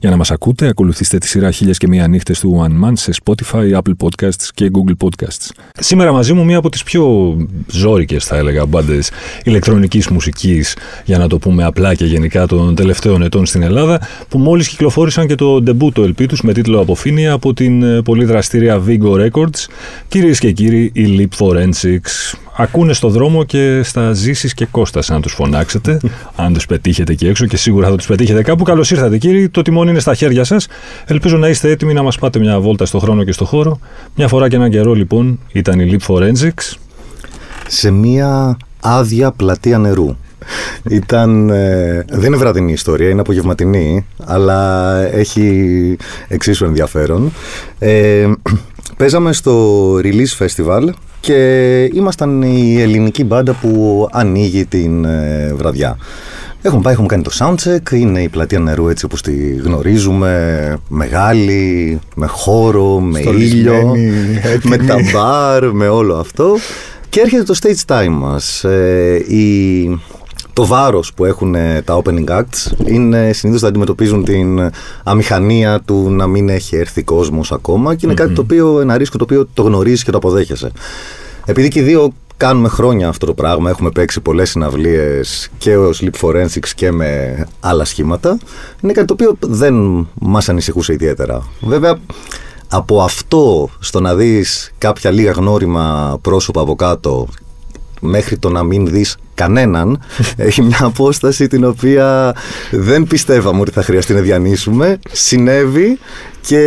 Για να μας ακούτε, ακολουθήστε τη σειρά Χίλιες και Μία Νύχτες του One Man σε Spotify, Apple Podcasts και Google Podcasts. Σήμερα μαζί μου μία από τις πιο ζώρικες, θα έλεγα, μπάντες ηλεκτρονικής μουσικής, για να το πούμε απλά και γενικά των τελευταίων ετών στην Ελλάδα, που μόλις κυκλοφόρησαν και το debut το LP του με τίτλο Αποφύνεια από την ε, πολύ δραστήρια Vigo Records. Κυρίες και κύριοι, η Leap Forensics ακούνε στο δρόμο και στα ζήσεις και Κώστα να τους φωνάξετε, αν τους πετύχετε εκεί έξω και σίγουρα θα τους πετύχετε κάπου. Καλώς ήρθατε κύριοι, το τιμόνι είναι στα χέρια σας. Ελπίζω να είστε έτοιμοι να μας πάτε μια βόλτα στο χρόνο και στο χώρο. Μια φορά και έναν καιρό λοιπόν ήταν η Leap Forensics. Σε μια άδεια πλατεία νερού. Ήταν, ε, δεν είναι βραδινή ιστορία, είναι απογευματινή, αλλά έχει εξίσου ενδιαφέρον. Ε, παίζαμε στο Release Festival και ήμασταν η ελληνική μπάντα που ανοίγει την ε, βραδιά. Έχουμε πάει, έχουμε κάνει το soundcheck, είναι η πλατεία νερού έτσι όπως τη γνωρίζουμε, μεγάλη, με χώρο, με ήλιο, με τα μπαρ, με όλο αυτό. Και έρχεται το stage time μας. Ε, η, το βάρος που έχουν ε, τα opening acts είναι συνήθως να αντιμετωπίζουν την αμηχανία του να μην έχει έρθει κόσμος ακόμα και ειναι κάτι το οποίο, ένα ρίσκο το οποίο το γνωρίζεις και το αποδέχεσαι. Επειδή και οι δύο κάνουμε χρόνια αυτό το πράγμα, έχουμε παίξει πολλές συναυλίες και ο Sleep Forensics και με άλλα σχήματα, είναι κάτι το οποίο δεν μας ανησυχούσε ιδιαίτερα. Βέβαια, από αυτό στο να δεις κάποια λίγα γνώριμα πρόσωπα από κάτω μέχρι το να μην δεις κανέναν έχει μια απόσταση την οποία δεν πιστεύαμε ότι θα χρειαστεί να διανύσουμε συνέβη και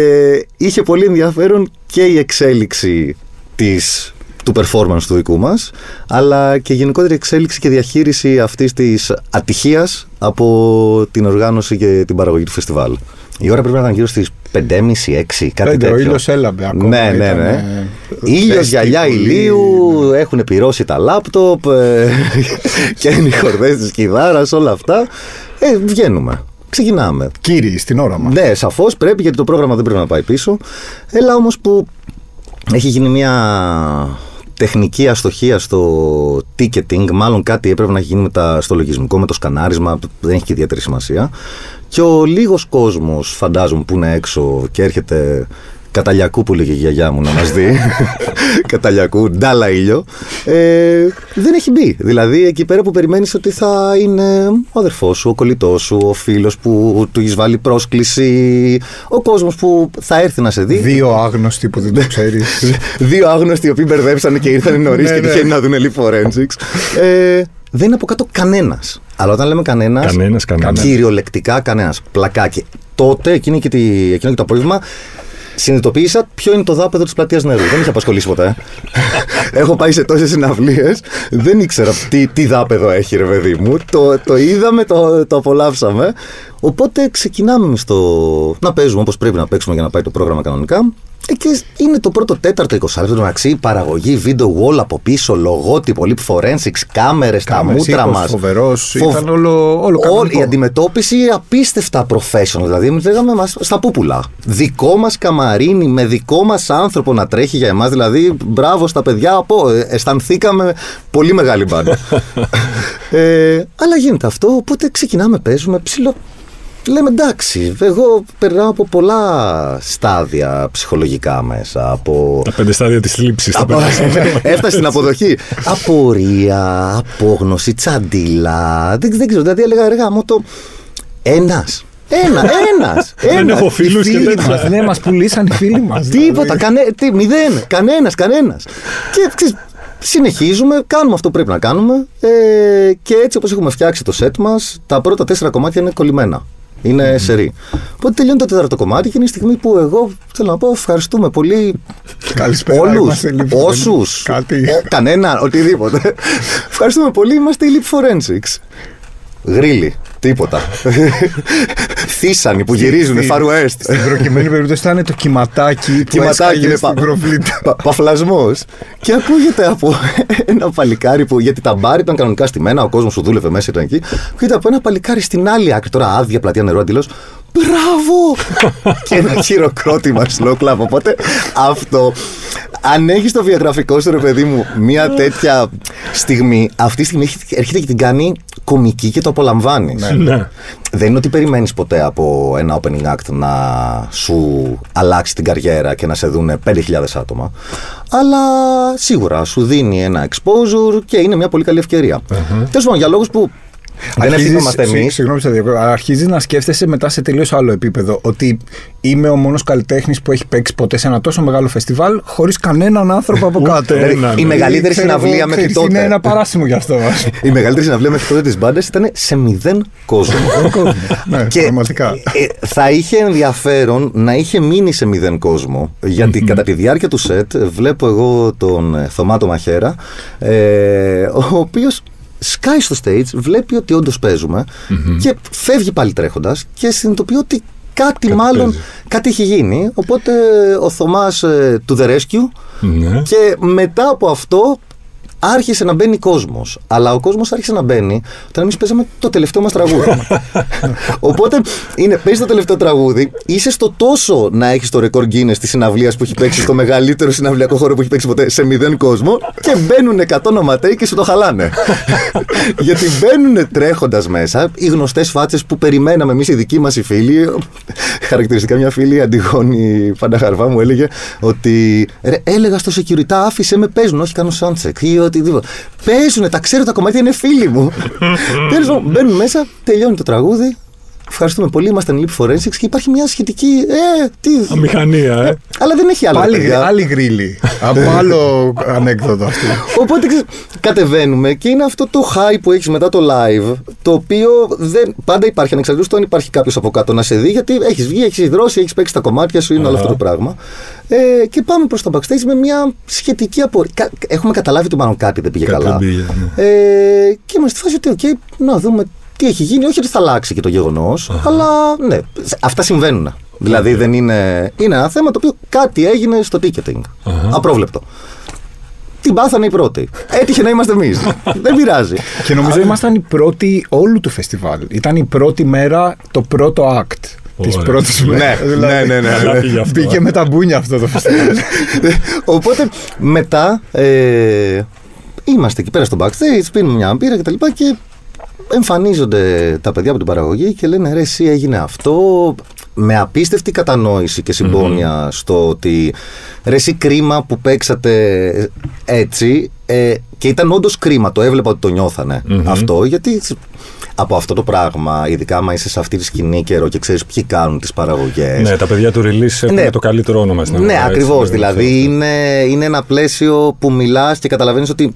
είχε πολύ ενδιαφέρον και η εξέλιξη της του performance του δικού μας αλλά και γενικότερη εξέλιξη και διαχείριση αυτής της ατυχίας από την οργάνωση και την παραγωγή του φεστιβάλ. Η ώρα πρέπει να ήταν γύρω στις 5.30-6, κάτι Πέντε, τέτοιο. ο ήλιος έλαμπε ακόμα. Ναι, ναι, ήταν, ναι. ε, Ήλιος, ζέστη γυαλιά πολύ. ηλίου, έχουν πυρώσει τα λάπτοπ ε, και είναι οι χορδές της κιθάρας, όλα αυτά. Ε, βγαίνουμε. Ξεκινάμε. Κύριοι, στην ώρα μας. Ναι, σαφώς πρέπει γιατί το πρόγραμμα δεν πρέπει να πάει πίσω. Έλα όμως που έχει γίνει μια τεχνική αστοχία στο ticketing, μάλλον κάτι έπρεπε να έχει γίνει με τα, στο λογισμικό, με το σκανάρισμα, δεν έχει και ιδιαίτερη σημασία. Και ο λίγος κόσμος, φαντάζομαι, που είναι έξω και έρχεται Καταλιακού που λέγε η γιαγιά μου να μας δει Καταλιακού, ντάλα ήλιο ε, Δεν έχει μπει Δηλαδή εκεί πέρα που περιμένεις ότι θα είναι Ο αδερφός σου, ο κολλητός σου Ο φίλος που του έχεις βάλει πρόσκληση Ο κόσμος που θα έρθει να σε δει Δύο άγνωστοι που δεν το ξέρεις. Δύο άγνωστοι οι οποίοι μπερδέψανε και ήρθαν νωρίς Ναι, και ναι. τυχαίνει να δουν Elite Forensics. Ε, δεν είναι από κάτω κανένας. Αλλά όταν λέμε κανένας. Κανένας, κανένας. Κυριολεκτικά κανένας. Πλακάκι. Τότε, εκείνη και, τη, εκείνο και το απόγευμα, συνειδητοποίησα ποιο είναι το δάπεδο της πλατείας νερού. Δεν με είχε απασχολήσει ποτέ. Έχω πάει σε τόσες συναυλίες. Δεν ήξερα τι, τι δάπεδο έχει, ρε παιδί μου. Το, το είδαμε, το, το απολαύσαμε. Οπότε ξεκινάμε στο να παίζουμε όπως πρέπει να παίξουμε για να πάει το πρόγραμμα κανονικά. Ε, Και είναι το πρώτο τέταρτο 20 λεπτό μεταξύ παραγωγή, video wall από πίσω, λογότυπο, lip forensics, κάμερες, τα Κάμερες, μούτρα ήχος μας. φοβερός, ήταν όλο- όλο κανονικό. η αντιμετώπιση απίστευτα professional. Δηλαδή, εμείς λέγαμε μας, στα πούπουλα. Δικό μας καμαρίνι με δικό μας άνθρωπο να τρέχει για εμάς. Δηλαδή, μπράβο στα παιδιά. Από, ε, αισθανθήκαμε πολύ μεγάλη μπάντα. ε, αλλά γίνεται αυτό, οπότε ξεκινάμε, παίζουμε ψηλό. Λέμε εντάξει, εγώ περνάω από πολλά στάδια ψυχολογικά μέσα. Από Τα πέντε στάδια της θλίψης. από- Έφτασε στην αποδοχή. Απορία, απόγνωση, τσαντίλα. Δεν, δεν ξέρω, δηλαδή έλεγα αργά μου το. Ένας. Ένα, ένας. Δεν έχω φίλους και τέτοια. Μας, ναι, μας πουλήσαν οι φίλοι μας. Τίποτα, δηλαδή. κανέ, τι, μηδέν. Κανένας, κανένας. Και ξέρεις, συνεχίζουμε, κάνουμε αυτό που πρέπει να κάνουμε. Ε, και έτσι όπως έχουμε φτιάξει το set μας, τα πρώτα τέσσερα κομμάτια είναι κολλημένα. Είναι σερή. Οπότε τελειώνει το τέταρτο κομμάτι και είναι η στιγμή που εγώ θέλω να πω ευχαριστούμε πολύ Καλησπέρα. Όλους, είμαστε λοιπόν. όσους. Κάτι. Κανένα, οτιδήποτε. Ευχαριστούμε πολύ. Είμαστε η Leap Forensics. Γρήλι. Τίποτα. Θύσανοι που γυρίζουν, Στη- Far West. Στην προκειμένη περίπτωση ήταν το κυματάκι που Κυματάκι έσκαγε είναι στην πα- προβλήτα. πα- παφλασμός. Και ακούγεται από ένα παλικάρι που. Γιατί τα μπάρ ήταν κανονικά στημένα, ο κόσμος που δούλευε μέσα ήταν εκεί. Ακούγεται από ένα παλικάρι στην άλλη άκρη, τώρα άδεια πλατεία νερού αντιλώς. Μπράβο! και ένα χειροκρότημα slow clap. Οπότε αυτό. Αν έχεις το βιογραφικό σου, ρε παιδί μου, μια τέτοια στιγμή, αυτή τη στιγμή έρχεται- έρχεται και την κάνει κομική και το απολαμβάνεις. Ναι. Δεν είναι ότι περιμένεις ποτέ από ένα opening act να σου αλλάξει την καριέρα και να σε δουν 5.000 άτομα. Αλλά σίγουρα σου δίνει ένα exposure και είναι μια πολύ καλή ευκαιρία. Τέλος πάντων, για λόγους που δεν Αρχίζεις- ευθυνόμαστε συγ- εμείς. Συγγνώμη, σε διακόπτω, αλλά αρχίζεις να σκέφτεσαι μετά σε τελείως άλλο επίπεδο. Ότι είμαι ο μόνος καλλιτέχνης που έχει παίξει ποτέ σε ένα τόσο μεγάλο φεστιβάλ χωρίς κανέναν άνθρωπο από κάτω. Ούτε Ε, έναν. Η μεγαλύτερη ξέρω εγώ, συναυλία μέχρι ξέρεις, τότε. Είναι ένα παράσημο γι' αυτό. Η μεγαλύτερη συναυλία μέχρι τότε της μπάντας ήταν σε μηδέν κόσμο. ναι, Και πραγματικά. ε, θα είχε ενδιαφέρον να είχε μείνει σε μηδέν κόσμο. Γιατί κατά τη διάρκεια του σετ βλέπω εγώ τον ε, Θωμάτο Μαχέρα, ε, ο οποίος σκάει στο stage, βλέπει ότι όντως και φεύγει πάλι τρέχοντας και συνειδητοποιεί ότι κάτι, μάλλον παίζει. κάτι έχει γίνει. Οπότε ο Θωμάς ε, του The Rescue Ναι. και μετά από αυτό άρχισε να μπαίνει κόσμος. Αλλά ο κόσμος άρχισε να μπαίνει όταν εμείς παίζαμε το τελευταίο μας τραγούδι. Οπότε είναι, παίζεις το τελευταίο τραγούδι, είσαι στο τόσο να έχεις το ρεκόρ Guinness της συναυλίας που έχει παίξει στο μεγαλύτερο συναυλιακό χώρο που έχει παίξει ποτέ σε μηδέν κόσμο και μπαίνουν 100 οματέοι και σου το χαλάνε. Γιατί μπαίνουν τρέχοντας μέσα οι γνωστές φάτσες που περιμέναμε εμείς οι δικοί μας οι φίλοι. Χαρακτηριστικά μια φίλη, η Αντιγόνη Φανταχαρβά, μου έλεγε ότι ρε, έλεγα στο security, άφησε με παίζουν, όχι κάνω soundcheck ή οτιδήποτε. Παίζουν, τα ξέρω τα κομμάτια, είναι φίλοι μου. Τέλος πάντων, μπαίνουν μέσα, τελειώνει το τραγούδι. Ευχαριστούμε πολύ, ήμασταν Leap Forensics και υπάρχει μια σχετική. Ε, τι. Αμηχανία, ε. Αλλά δεν έχει άλλο. Πάλι παιδιά. άλλη γρήλη. Από άλλο ανέκδοτο αυτό. Οπότε ξέρεις, κατεβαίνουμε και είναι αυτό το high που έχεις μετά το live, το οποίο δεν, πάντα υπάρχει ανεξαρτήτως το αν υπάρχει κάποιος από κάτω να σε δει, γιατί έχεις βγει, έχεις υδρώσει, έχεις παίξει τα κομμάτια σου, είναι όλο Αχα. αυτό το πράγμα. Ε, και πάμε προς τα backstage με μια σχετική απορία. Κα- Έχουμε καταλάβει ότι μάλλον κάτι δεν πήγε Κάτι καλά. δεν πήγε, ναι. Ε, και είμαστε στη φάση ότι, οκ, να δούμε τι έχει γίνει. Όχι ότι θα αλλάξει και το γεγονός, αλλά ναι, αυτά συμβαίνουν. Δηλαδή δεν είναι. Είναι ένα θέμα το οποίο κάτι έγινε στο ticketing. Αχα. Απρόβλεπτο. Την πάθανε οι πρώτοι. Έτυχε να είμαστε εμείς. δεν πειράζει. Και νομίζω ήμασταν οι πρώτοι όλου του φεστιβάλ. Ήταν η πρώτη μέρα, το πρώτο act. Της Ωραία. πρώτης Ναι, μέρας. ναι, ναι, ναι, Καλά πήγε αυτό, Μπήκε ε. με τα μπούνια αυτό το φεστιβάλ. Οπότε μετά ε, είμαστε εκεί πέρα στο backstage, πίνουμε μια μπύρα κτλ. Και, και εμφανίζονται τα παιδιά από την παραγωγή και λένε ρε εσύ έγινε αυτό με απίστευτη κατανόηση και συμπόνια στο ότι ρε εσύ κρίμα που παίξατε έτσι ε, και ήταν όντως κρίμα, το έβλεπα ότι το νιώθανε αυτό γιατί από αυτό το πράγμα, ειδικά άμα είσαι σε αυτή τη σκηνή καιρό και ξέρεις ποιοι κάνουν τις παραγωγές Ναι, τα παιδιά του release έχουν Ναι. το καλύτερο όνομα στην ναι, αγορά, έτσι, ακριβώς. δηλαδή, Δηλαδή αυτό. είναι, είναι ένα πλαίσιο που μιλάς και καταλαβαίνεις ότι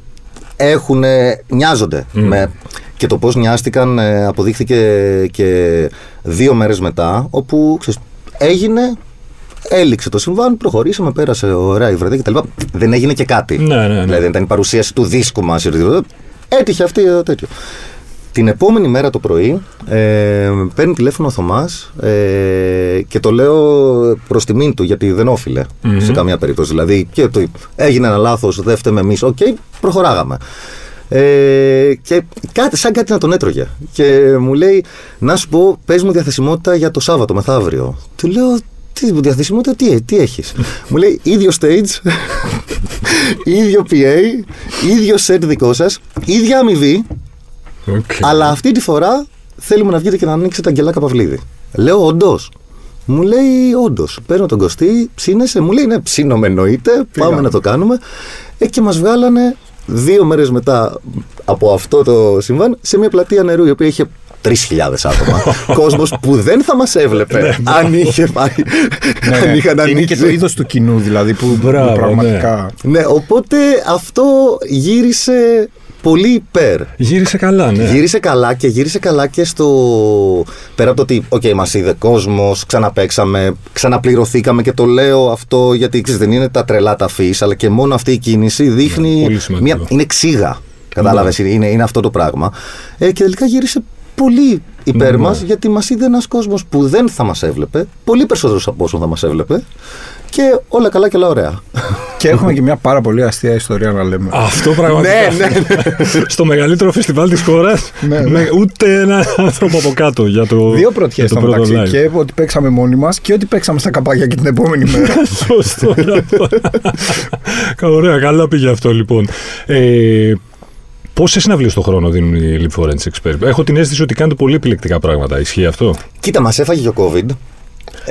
έχουν, νοιάζονται. Με, και το πώς νοιάστηκαν ε, αποδείχθηκε και δύο μέρες μετά, όπου ξέρεις, έγινε, έληξε το συμβάν, προχωρήσαμε, πέρασε ωραία η βραδιά κτλ. Δεν έγινε και κάτι. Ναι, ναι, ναι. Δηλαδή δεν ήταν η παρουσίαση του δίσκου μας ή οτιδήποτε. Έτυχε αυτή το τέτοιο. Την επόμενη μέρα το πρωί ε, παίρνει τηλέφωνο ο Θωμάς ε, και το λέω προς τιμήν του γιατί δεν όφειλε σε καμία περίπτωση. Δηλαδή και το, έγινε ένα λάθος, δεν φταίμε εμείς, οκ, προχωράγαμε. Ε, και κάτι, σαν κάτι να τον έτρωγε. Και μου λέει, να σου πω, πες μου διαθεσιμότητα για το Σάββατο μεθαύριο. Του λέω, τι διαθεσιμότητα, τι, τι έχεις; μου λέει, ίδιο stage, ίδιο PA, ίδιο set δικό σας, ίδια αμοιβή, Οκ. αλλά αυτή τη φορά θέλουμε να βγείτε και να ανοίξετε τα Αγγελάκα Παυλίδη. Λέω όντως. Μου λέει όντως. Παίρνω τον Κωστή, ψήνεσαι. Μου λέει ναι, ψήνομαι εννοείται. Πάμε να το κάνουμε. Ε, και μας βγάλανε δύο μέρες μετά από αυτό το συμβάν σε μια Πλατεία Νερού η οποία είχε 3.000 άτομα. Κόσμος που δεν θα μας έβλεπε αν είχε πάει. αν είχαν Ναι, Είναι και ανοίξει. το είδος του κοινού δηλαδή που, που Μπράβο, πραγματικά. Ναι, οπότε αυτό γύρισε πολύ υπέρ. Γύρισε καλά, ναι. Γύρισε καλά και γύρισε καλά και στο. Πέρα από το ότι, οκ, μας είδε κόσμος, ξαναπαίξαμε, ξαναπληρωθήκαμε και το λέω αυτό γιατί ξέρεις, δεν είναι τα τρελά τα fees, αλλά και μόνο αυτή η κίνηση δείχνει. Ναι, πολύ σημαντικό. μια, είναι ξύγα. Κατάλαβες, είναι, είναι αυτό το πράγμα. Ε, και τελικά γύρισε πολύ υπέρ Ναι. μας, γιατί μας είδε ένας κόσμος που δεν θα μας έβλεπε, πολύ περισσότερος από όσο θα μας έβλεπε, και όλα καλά και όλα ωραία. Και έχουμε και μια πάρα πολύ αστεία ιστορία να λέμε. Αυτό πραγματικά. ναι, ναι. Στο μεγαλύτερο φεστιβάλ της χώρας. Ναι, ναι. Ούτε ένα άνθρωπο από κάτω για το. Δύο πρωτιές για το στο πρώτο μεταξύ. live. Και ότι παίξαμε μόνοι μας και ότι παίξαμε στα καπάκια και την επόμενη μέρα. Σωστό. Ωραία, καλά πήγε αυτό λοιπόν. Ε, Πόσες συναυλίες το χρόνο δίνουν οι Leap Forensic Expert. Έχω την αίσθηση ότι κάνετε πολύ επιλεκτικά πράγματα. Ισχύει αυτό; Κοίτα, μας έφαγε και ο COVID.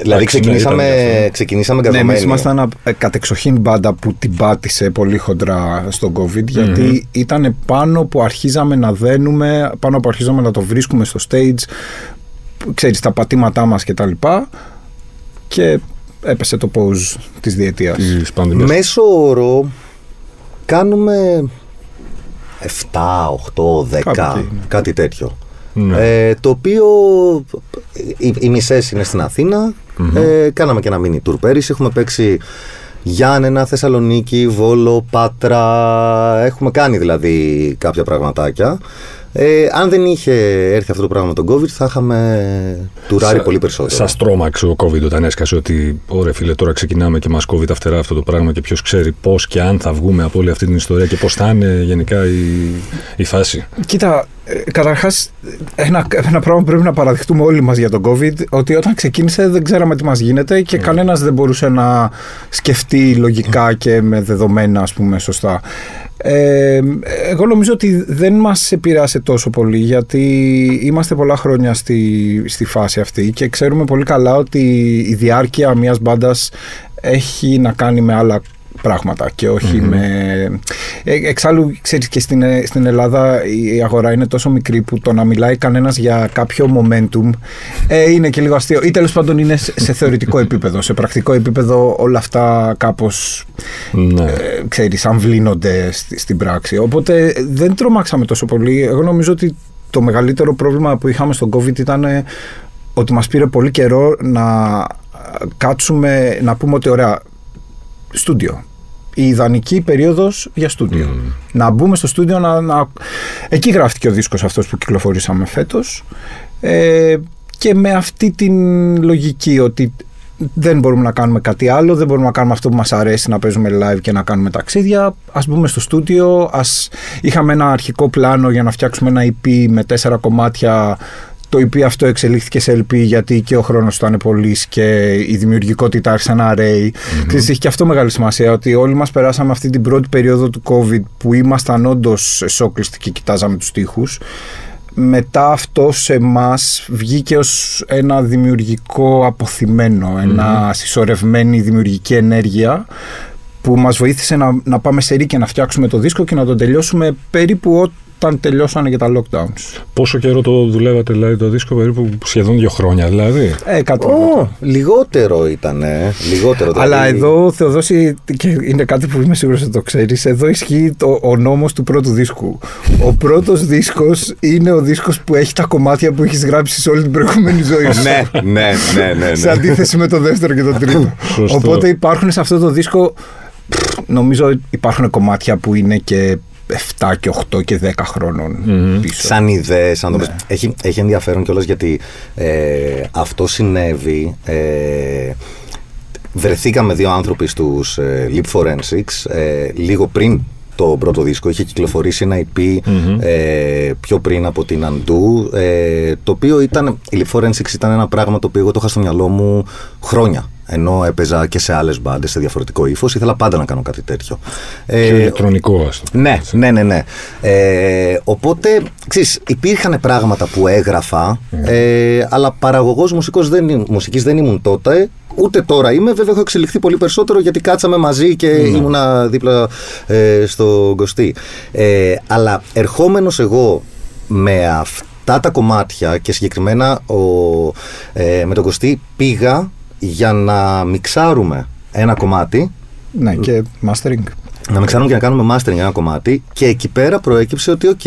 Δηλαδή Εντάξει, ναι, ξεκινήσαμε, ήταν και αυτό. ξεκινήσαμε ναι, εμείς γκαζωμένοι. ήμασταν ένα ε, κατεξοχήν μπάντα που την πάτησε πολύ χοντρά στον COVID, γιατί ήταν πάνω που αρχίζαμε να δένουμε, πάνω που αρχίζαμε να το βρίσκουμε στο stage, που, ξέρεις, τα πατήματά μας και τα λοιπά και έπεσε το pause της διετίας. Της πανδημίας. Μέσο όρο κάνουμε 7, 8, 10, Κάπου εκεί, ναι. κάτι τέτοιο. Ναι. Ε, το οποίο οι, οι μισές είναι στην αθηνα Ε, κάναμε και ένα mini tour πέρυσι. Έχουμε παίξει Γιάννενα, Θεσσαλονίκη, Βόλο, Πάτρα. Έχουμε κάνει δηλαδή κάποια πραγματάκια. Ε, αν δεν είχε έρθει αυτό το πράγμα με τον COVID, θα είχαμε τουράρει πολύ περισσότερο. Σας τρόμαξε ο COVID όταν έσκασε ότι ωραία φίλε τώρα ξεκινάμε και μας κόβει τα φτερά αυτό το πράγμα και ποιος ξέρει πώς και αν θα βγούμε από όλη αυτή την ιστορία και πώς θα είναι γενικά η, η φάση. Κοίτα, ε, καταρχάς ένα, ένα πράγμα που πρέπει να παραδεχτούμε όλοι μας για τον COVID ότι όταν ξεκίνησε δεν ξέραμε τι μας γίνεται και κανένας δεν μπορούσε να σκεφτεί λογικά και με δεδομένα ας πούμε σωστά. Ε, εγώ νομίζω ότι δεν μας επηρεάσε τόσο πολύ γιατί είμαστε πολλά χρόνια στη, στη φάση αυτή και ξέρουμε πολύ καλά ότι η διάρκεια μιας μπάντας έχει να κάνει με άλλα πράγματα και όχι με... Ε, εξάλλου, ξέρεις, και στην, ε, στην Ελλάδα η αγορά είναι τόσο μικρή που το να μιλάει κανένας για κάποιο momentum ε, είναι και λίγο αστείο. Ή τέλος πάντων είναι σε, σε θεωρητικό επίπεδο. Σε πρακτικό επίπεδο όλα αυτά κάπως, Ναι. ε, ξέρεις, αμβλύνονται στη, στην πράξη. Οπότε ε, δεν τρομάξαμε τόσο πολύ. Εγώ νομίζω ότι το μεγαλύτερο πρόβλημα που είχαμε στον COVID ήταν ε, ότι μας πήρε πολύ καιρό να ε, κάτσουμε, να πούμε ότι ωραία, στούντιο. Η ιδανική περίοδος για στούντιο. Να μπούμε στο στούντιο να, να... Εκεί γράφτηκε ο δίσκος αυτός που κυκλοφορήσαμε φέτος ε, και με αυτή την λογική ότι δεν μπορούμε να κάνουμε κάτι άλλο, δεν μπορούμε να κάνουμε αυτό που μας αρέσει να παίζουμε live και να κάνουμε ταξίδια. Ας μπούμε στο στούντιο, ας... είχαμε ένα αρχικό πλάνο για να φτιάξουμε ένα EP με τέσσερα κομμάτια το EP αυτό εξελίχθηκε σε LP γιατί και ο χρόνος ήταν πολύ και η δημιουργικότητα άρχισε να ρέει. Mm-hmm. Ξέρεις, έχει και αυτό μεγάλη σημασία ότι όλοι μας περάσαμε αυτή την πρώτη περίοδο του COVID που ήμασταν όντως σόκλειστοι και κοιτάζαμε τους τοίχους. Μετά αυτό σε εμά βγήκε ως ένα δημιουργικό αποθυμένο, ένα συσσωρευμένη δημιουργική ενέργεια που μας βοήθησε να, να πάμε σε ρί και να φτιάξουμε το δίσκο και να τον τελειώσουμε περίπου όταν τελειώσανε και τα lockdowns. Πόσο καιρό το δουλεύατε δηλαδή το δίσκο, περίπου σχεδόν δύο χρόνια δηλαδή; Ε, κάτι Ω, λιγότερο ήταν, λιγότερο. Αλλά δηλαδή. εδώ, Θεοδόση, και είναι κάτι που είμαι σίγουρος ότι το ξέρεις, εδώ ισχύει το, ο νόμος του πρώτου δίσκου. Ο πρώτος δίσκος είναι ο δίσκος που έχει τα κομμάτια που έχεις γράψει σε όλη την προηγούμενη ζωή σου. ναι, ναι, ναι, ναι, Σε ναι. αντίθεση με το δεύτερο και το τρίτο. Σωστό. Οπότε υπάρχουν σε αυτό το δίσκο, πφ, νομίζω υπάρχουν κομμάτια που είναι και 7 και 8 και 10 χρονων πίσω. Σαν ιδέες, αν το Ναι. πεις. Έχει, έχει ενδιαφέρον κιόλας γιατί ε, αυτό συνέβη. Ε, βρεθήκαμε δύο άνθρωποι στους ε, Leap Forensics ε, λίγο πριν το πρώτο δίσκο. Είχε κυκλοφορήσει ένα EP ε, πιο πριν από την Undo. Ε, το οποίο ήταν. Η Leap Forensics ήταν ένα πράγμα το οποίο εγώ το είχα στο μυαλό μου χρόνια. Ενώ έπαιζα και σε άλλες μπάντες σε διαφορετικό ύφος. Ήθελα πάντα να κάνω κάτι τέτοιο. Ε, Πιο ηλεκτρονικό, ας το ναι, ναι, ναι, ναι. Ε, οπότε, ξέρεις, υπήρχαν πράγματα που έγραφα, ε, αλλά παραγωγός μουσικός δεν, ήμ- μουσικής δεν ήμουν τότε, ούτε τώρα είμαι. Βέβαια, έχω εξελιχθεί πολύ περισσότερο γιατί κάτσαμε μαζί και ήμουνα δίπλα ε, στο Κωστή. Ε, αλλά ερχόμενος εγώ με αυτά τα κομμάτια και συγκεκριμένα ο, ε, με τον Κωστή πήγα για να μιξάρουμε ένα κομμάτι Ναι, και mastering. να μιξάρουμε και να κάνουμε mastering ένα κομμάτι και εκεί πέρα προέκυψε ότι οκ,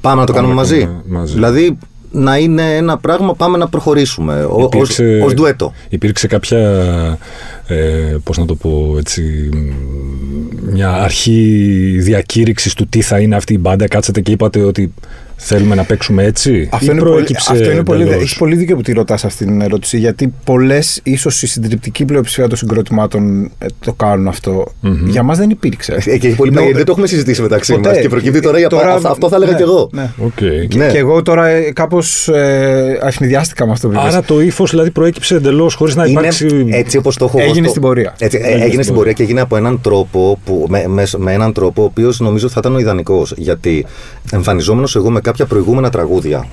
πάμε να το Πάμε κάνουμε να μαζί. κάνουμε μαζί. Δηλαδή να είναι ένα πράγμα, πάμε να προχωρήσουμε ω- ως, Υπήρξε- ως ντουέτο. Υπήρξε κάποια, ε, πώς να το πω έτσι, μ, μια αρχή διακήρυξης του τι θα είναι αυτή η μπάντα. Κάτσατε και είπατε ότι Θέλουμε να παίξουμε έτσι; Αυτό ή είναι, πολύ, προέκυψε αυτό είναι πολύ, εντελώς; έχεις πολύ δίκιο που τη ρωτάς αυτή την ερώτηση. Γιατί πολλές, ίσως η συντριπτική πλειοψηφία των συγκροτημάτων ε, το κάνουν αυτό. Για μας δεν υπήρξε. Ε, Και έχει πολύ Νο- πλάκα, δεν το έχουμε συζητήσει μεταξύ Ποτέ. μας. Και προκύπτει τώρα, η απα- Τώρα- αυτό, αυτό θα έλεγα ναι, κι εγώ. ναι. Οκ. Και, Ναι. και εγώ τώρα κάπως ε, αχνηδιάστηκα με αυτό που είπες. Άρα το ύφος δηλαδή προέκυψε εντελώς χωρίς να Είναι υπάρξει. έτσι όπως το έχω εγώ Έγινε στο- στην πορεία. Έτσι, ε, Έγινε έγινε, στην στην πορεία και έγινε από έναν τρόπο, που, με, με, με έναν τρόπο ο οποίος νομίζω θα ήταν ο ιδανικός. Γιατί εμφανιζόμενος εγώ με κάποια προηγούμενα τραγούδια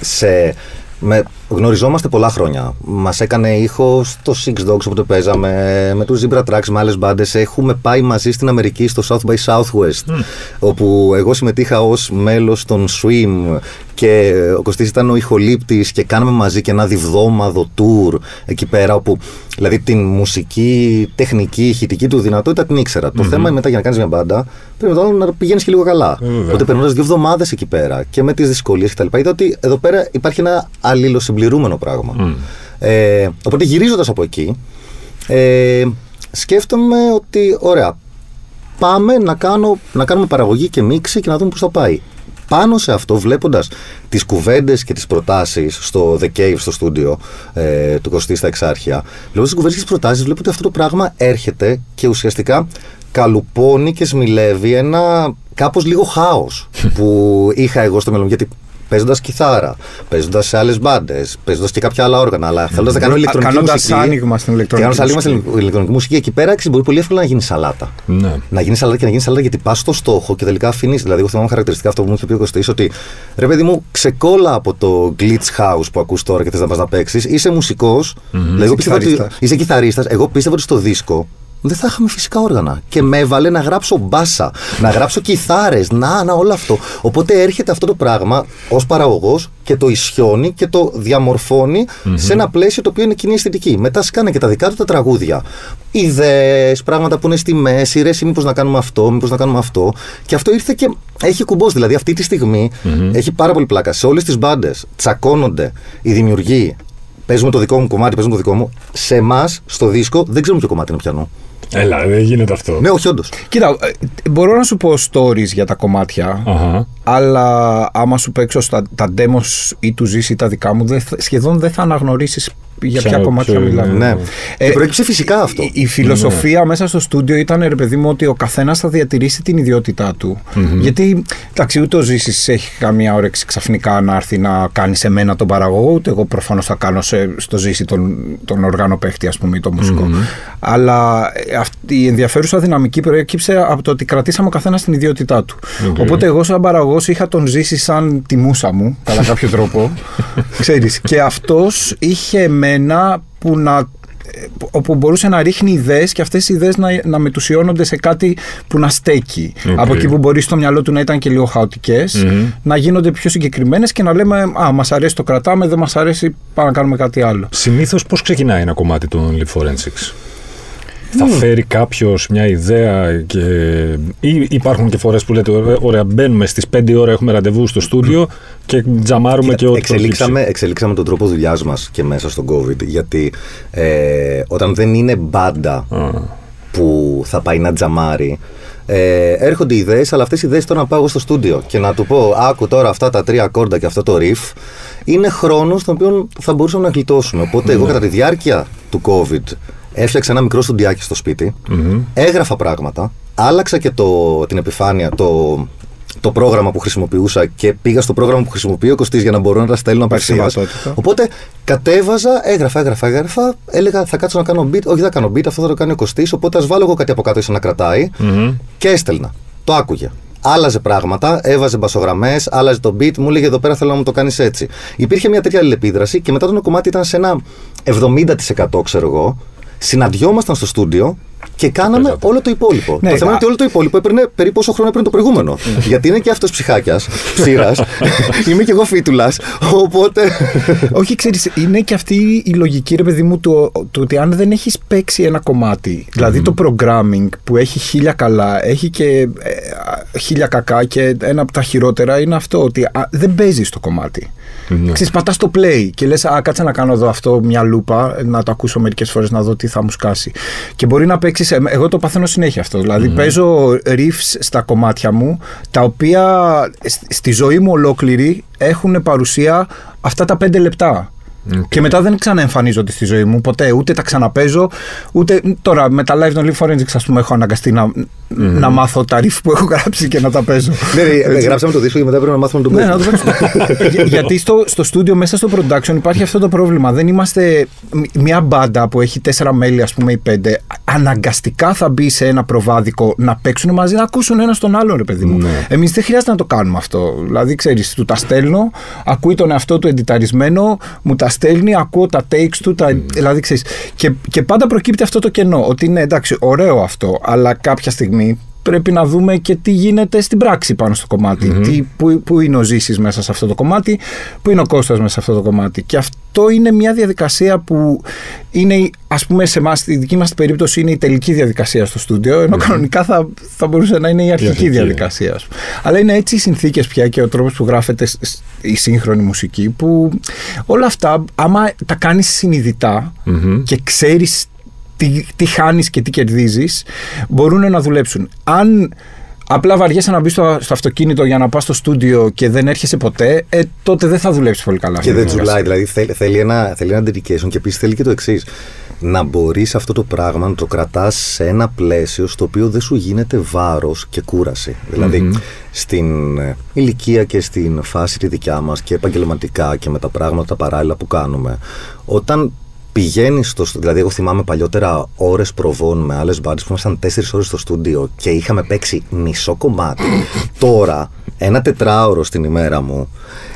σε, με, γνωριζόμαστε πολλά χρόνια. Μας έκανε ήχο στο Six Dogs όποτε παίζαμε, με τους Zebra Tracks, με άλλες μπάντες. Έχουμε πάει μαζί στην Αμερική στο South by Southwest, όπου εγώ συμμετείχα ως μέλος των Swim και ο Κωστής ήταν ο ηχολήπτης και κάναμε μαζί και ένα διβδόμαδο tour εκεί πέρα όπου δηλαδή την μουσική, τεχνική, ηχητική του δυνατότητα την ήξερα. Το θέμα είναι μετά για να κάνεις μια μπάντα πρέπει μετά να πηγαίνεις και λίγο καλά. βέβαια. Οπότε περνώντας δύο εβδομάδες εκεί πέρα και με τις δυσκολίες κτλ. Είδα ότι εδώ πέρα υπάρχει ένα αλληλοσυμπληρούμενο πράγμα. Ε, οπότε γυρίζοντας από εκεί ε, σκέφτομαι ότι ωραία πάμε να, κάνω, να κάνουμε παραγωγή και μίξη και να δούμε πώς θα πάει. Πάνω σε αυτό, βλέποντας τις κουβέντες και τις προτάσεις στο The Cave, στο στούντιο ε, του Κωστή στα Εξάρχεια, βλέποντας τις κουβέντες και τις προτάσεις, βλέπω ότι αυτό το πράγμα έρχεται και ουσιαστικά καλουπώνει και σμιλεύει ένα κάπως λίγο χάος που είχα εγώ στο μέλλον. Γιατί παίζοντας κιθάρα, παίζοντας σε άλλες μπάντες, παίζοντας και κάποια άλλα όργανα, αλλά θέλοντα να κάνω ηλεκτρονική Κάνοντας μουσική. άνοιγμα στην ηλεκτρονική Και κάνοντας άνοιγμα μουσική. στην ηλεκτρονική μουσική, εκεί πέρα ξέρεις, μπορεί πολύ εύκολα να γίνεις σαλάτα. Ναι. Να γίνεις σαλάτα και να γίνεις σαλάτα γιατί πας στο στόχο και τελικά αφήνεις. Δηλαδή, εγώ θυμάμαι χαρακτηριστικά αυτό που μου είχε πει ο Κωστής, ότι ρε παιδί μου, ξεκόλα από το glitch house που ακούς τώρα και θες να πας να παίξεις. Είσαι μουσικός. Δηλαδή, εγώ πίστευα ότι. κιθαρίστας. Είσαι κιθαρίστας. Εγώ πίστευα ότι στο δίσκο δεν θα είχαμε φυσικά όργανα. Και με έβαλε να γράψω μπάσα, να γράψω κιθάρες, να, να, όλο αυτό. Οπότε έρχεται αυτό το πράγμα ως παραγωγός και το ισιώνει και το διαμορφωνει σε ένα πλαίσιο το οποίο είναι κοινή αισθητική. Μετά σκάνε και τα δικά του τα τραγούδια. Ιδέες, πράγματα που είναι στη μέση, ρες, μήπως να κάνουμε αυτό, μήπως να κάνουμε αυτό. Και αυτό ήρθε και έχει κουμπώσει. Δηλαδή, αυτή τη στιγμη έχει πάρα πολύ πλάκα. Σε όλες τις μπάντες τσακώνονται οι δημιουργοί. Παίζουμε το δικό μου κομμάτι, παίζουμε το δικό μου. Σε εμάς, στο δίσκο, δεν ξέρουμε ποιο κομμάτι είναι πιανό. Έλα, δεν γίνεται αυτό. Ναι, όχι, όντως. Κοίτα, ε, μπορώ να σου πω stories για τα κομμάτια, Αχα. Αλλά άμα σου παίξω στα, τα demos ή του ζήσει τα δικά μου, δεν θα- σχεδόν δεν θα αναγνωρίσεις για ποια Ποια- κομμάτια ποιο είναι, μιλάμε. Ναι. Ε, και προέκυψε φυσικά αυτό. Η, η φιλοσοφία μέσα στο στούντιο ήταν, ρε παιδί μου, ότι ο καθένας θα διατηρήσει την ιδιότητά του. Γιατί, εντάξει, ούτε ο Ζήσης έχει καμία όρεξη ξαφνικά να έρθει να κάνει σε μένα τον παραγωγό, ούτε εγώ προφανώς θα κάνω σε, στο Ζήση τον, τον οργάνο παίχτη, ας πούμε, ή τον μουσικο Αλλά ε, αυτή η ενδιαφέρουσα δυναμική προέκυψε από το ότι κρατήσαμε ο καθένας την ιδιότητά του. Οπότε, εγώ, σαν παραγωγός, είχα τον Ζήση σαν τη μουσα μου, κατά κάποιο τρόπο. Ξέρεις, και αυτός είχε εμένα που να ε, όπου μπορούσε να ρίχνει ιδέες και αυτές οι ιδέες να, να μετουσιώνονται σε κάτι που να στέκει. Οκ. Από εκεί που μπορείς στο μυαλό του να ήταν και λίγο χαοτικές, να γίνονται πιο συγκεκριμένες και να λέμε «Α, μας αρέσει το κρατάμε, δεν μας αρέσει, πάμε να κάνουμε κάτι άλλο». Συνήθως πώς ξεκινάει ένα κομμάτι των Lip Forensics; Θα φέρει κάποιος μια ιδέα και. ή υπάρχουν και φορές που λέτε: «Ωραία, Ωραία, μπαίνουμε στις 5 ώρα, έχουμε ραντεβού στο στούντιο και τζαμάρουμε και ό,τι. εξελίξαμε, εξελίξαμε τον τρόπο δουλειάς μας και μέσα στον COVID. Γιατί ε, όταν δεν είναι μπάντα που θα πάει να τζαμάρει, ε, έρχονται ιδέες, αλλά αυτές οι ιδέες τώρα να πάω εγώ στο στούντιο και να του πω: Άκου τώρα αυτά τα τρία κόρντα και αυτό το riff. Είναι χρόνος στον οποίο θα μπορούσαμε να γλιτώσουμε. Οπότε, εγώ κατά τη διάρκεια του COVID έφτιαξα ένα μικρό στουντιάκι στο σπιτι έγραφα πράγματα, άλλαξα και το, την επιφάνεια, το, το πρόγραμμα που χρησιμοποιούσα και πήγα στο πρόγραμμα που χρησιμοποιεί ο Κωστής για να μπορώ να τα στέλνω Υπάρχει απευθείας. συμβατότητα. Οπότε κατέβαζα, έγραφα, έγραφα, έγραφα, έλεγα θα κάτσω να κάνω beat, όχι θα κάνω beat, αυτό θα το κάνει ο Κωστής, οπότε ας βάλω εγώ κάτι από κάτω ίσως να κρατάει και έστελνα. Το άκουγε. Άλλαζε πράγματα, έβαζε μπασογραμμές, άλλαζε το beat, μου έλεγε εδώ πέρα θέλω να μου το κάνεις έτσι. Υπήρχε μια τέτοια αλληλεπίδραση και μετά το κομμάτι ήταν σε ένα 70% ξέρω εγώ. Συναντιόμασταν στο στούντιο και κάναμε παίζατε. όλο το υπόλοιπο. Ναι, το θέμα α- είναι ότι όλο το υπόλοιπο έπαιρνε περίπου όσο χρόνο έπαιρνε το προηγούμενο. Γιατί είναι και αυτός ψυχάκιας, ψήρας. Είμαι και εγώ φίτουλας. Οπότε. Όχι, ξέρεις, είναι και αυτή η λογική, ρε παιδί μου, του, του ότι αν δεν έχεις παίξει ένα κομμάτι, δηλαδή το programming που έχει χίλια καλά, έχει και ε, χίλια κακά και ένα από τα χειρότερα είναι αυτό ότι α, δεν παίζεις το κομμάτι. Ναι. Ξέρεις, πατάς το play και λες α, κάτσε να κάνω εδώ αυτό μια λούπα, να το ακούσω μερικές φορές να δω τι θα μου σκάσει. Και μπορεί να παίξεις, ε, εγώ το παθαίνω συνέχεια αυτό, δηλαδή παίζω riffs στα κομμάτια μου, τα οποία σ- στη ζωή μου ολόκληρη έχουν παρουσία αυτά τα πέντε λεπτά. Και μετά δεν ξαναεμφανίζονται στη ζωή μου ποτέ. Ούτε τα ξαναπέζω, ούτε. Τώρα με τα live των Live Forensics, ας πούμε, έχω αναγκαστεί να, να μάθω τα riff που έχω γράψει και να τα παίζω. Ναι, ναι, ναι, γράψαμε το δίσκο και μετά πρέπει να μάθουμε να τον Ναι, παίζουμε. να το παίξουμε. Για- Γιατί στο, στο στούντιο, μέσα στο production, υπάρχει αυτό το πρόβλημα. Δεν είμαστε μ- μια μπάντα που έχει τέσσερα μέλη, ας πούμε, ή πέντε. Αναγκαστικά θα μπει σε ένα προβάδικο να παίξουν μαζί, να ακούσουν ένα τον άλλον, ρε παιδί μου. Ναι. Εμείς δεν χρειάζεται να το κάνουμε αυτό. Δηλαδή, ξέρεις, του τα στέλνω, ακούει τον εαυτό του εντιταρισμένο, μου τα στέλνει, ακούω τα takes του. Τα, Δηλαδή, ξέρεις, και, και πάντα προκύπτει αυτό το κενό. Ότι είναι εντάξει, ωραίο αυτό, αλλά κάποια στιγμή πρέπει να δούμε και τι γίνεται στην πράξη πάνω στο κομματι Τι, πού, πού είναι ο Ζήσης μέσα σε αυτό το κομμάτι, πού είναι ο Κώστας μέσα σε αυτό το κομμάτι. Και αυτό είναι μια διαδικασία που είναι, ας πούμε, σε εμάς, στη δική μας περίπτωση είναι η τελική διαδικασία στο στούντιο, ενώ κανονικά θα, θα μπορούσε να είναι η αρχική αρχική. διαδικασία. ας πούμε. Αλλά είναι έτσι οι συνθήκες πια και ο τρόπος που γράφεται σ- σ- η σύγχρονη μουσική, που όλα αυτά, άμα τα κάνεις συνειδητά και ξέρεις τι, τι χάνεις και τι κερδίζεις, μπορούν να δουλέψουν. Αν απλά βαριέσαι να μπεις στο, στο αυτοκίνητο για να πας στο στούντιο και δεν έρχεσαι ποτέ, ε, τότε δεν θα δουλέψεις πολύ καλά. Και αυτή η δεν διαδικασία. τσουλάει. Δηλαδή θέλει, θέλει, ένα, θέλει ένα dedication και επίσης θέλει και το εξής. Να μπορείς αυτό το πράγμα να το κρατάς σε ένα πλαίσιο στο οποίο δεν σου γίνεται βάρος και κούραση. Δηλαδή στην ε, ηλικία και στην φάση τη δικιά μας και επαγγελματικά και με τα πράγματα τα παράλληλα που κάνουμε, όταν πηγαίνεις στο. στου- Δηλαδή, εγώ θυμάμαι παλιότερα ώρες προβών με άλλες μπάντες που ήμασταν 4 ώρες στο στούντιο και είχαμε παίξει μισό κομμάτι. Τώρα, ένα τετράωρο στην ημέρα μου.